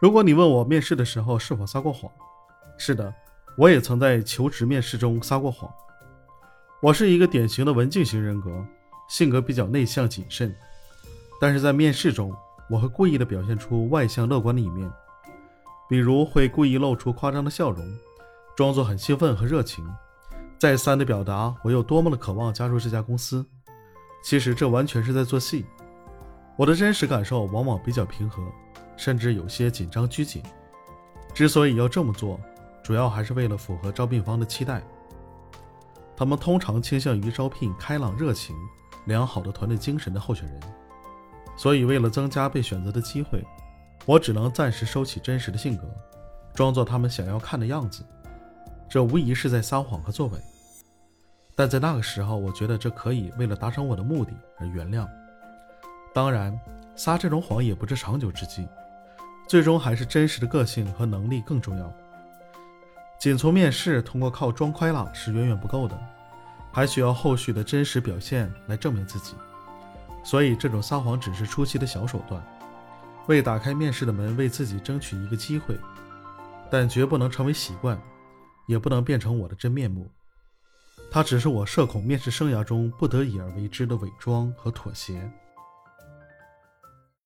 如果你问我面试的时候是否撒过谎，是的，我也曾在求职面试中撒过谎。我是一个典型的文静型人格，性格比较内向谨慎，但是在面试中，我会故意的表现出外向乐观的一面，比如会故意露出夸张的笑容，装作很兴奋和热情，再三的表达我有多么的渴望加入这家公司。其实这完全是在做戏，我的真实感受往往比较平和，甚至有些紧张拘谨。之所以要这么做，主要还是为了符合招聘方的期待。他们通常倾向于招聘开朗、热情、良好的团队精神的候选人。所以，为了增加被选择的机会，我只能暂时收起真实的性格，装作他们想要看的样子。这无疑是在撒谎和作伪。但在那个时候，我觉得这可以为了达成我的目的而原谅。当然，撒这种谎也不是长久之计，最终还是真实的个性和能力更重要。仅从面试通过靠装开朗是远远不够的，还需要后续的真实表现来证明自己。所以，这种撒谎只是初期的小手段，为打开面试的门为自己争取一个机会，但绝不能成为习惯，也不能变成我的真面目。它只是我社恐面试生涯中不得已而为之的伪装和妥协。